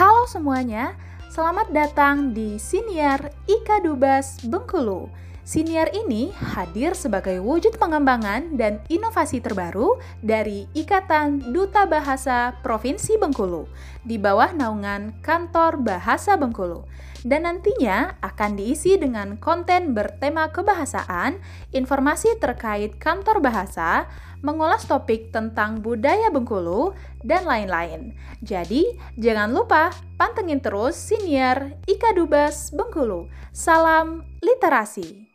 Halo semuanya, selamat datang di Siniar Ika Dubas Bengkulu. Siniar ini hadir sebagai wujud pengembangan dan inovasi terbaru dari Ikatan Duta Bahasa Provinsi Bengkulu di bawah naungan Kantor Bahasa Bengkulu. Dan nantinya akan diisi dengan konten bertema kebahasaan, informasi terkait kantor bahasa, mengulas topik tentang budaya Bengkulu, dan lain-lain. Jadi, jangan lupa pantengin terus Siniar Ika Dubas Bengkulu. Salam literasi.